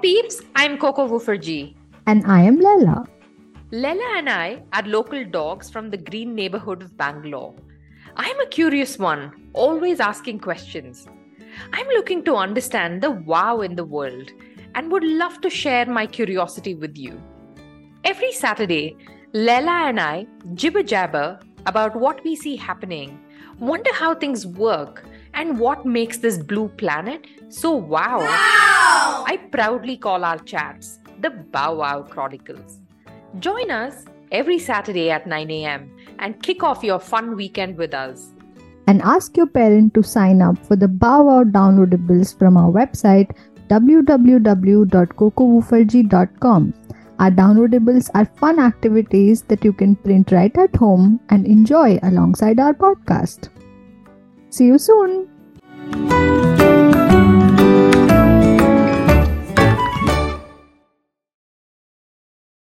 peeps, I'm KoKo Wooferjee. And I am Lela. Lela and I are local dogs from the green neighborhood of Bangalore. I'm a curious one, always asking questions. I'm looking to understand the wow in the world and would love to share my curiosity with you. Every Saturday, Lela and I jibber jabber about what we see happening, wonder how things work, and what makes this blue planet so wow. I proudly call our chats the Bow Wow Chronicles. Join us every Saturday at 9 a.m. and kick off your fun weekend with us. And ask your parent to sign up for the Bow Wow downloadables from our website www.kokowooferjee.com. Our downloadables are fun activities that you can print right at home and enjoy alongside our podcast. See you soon.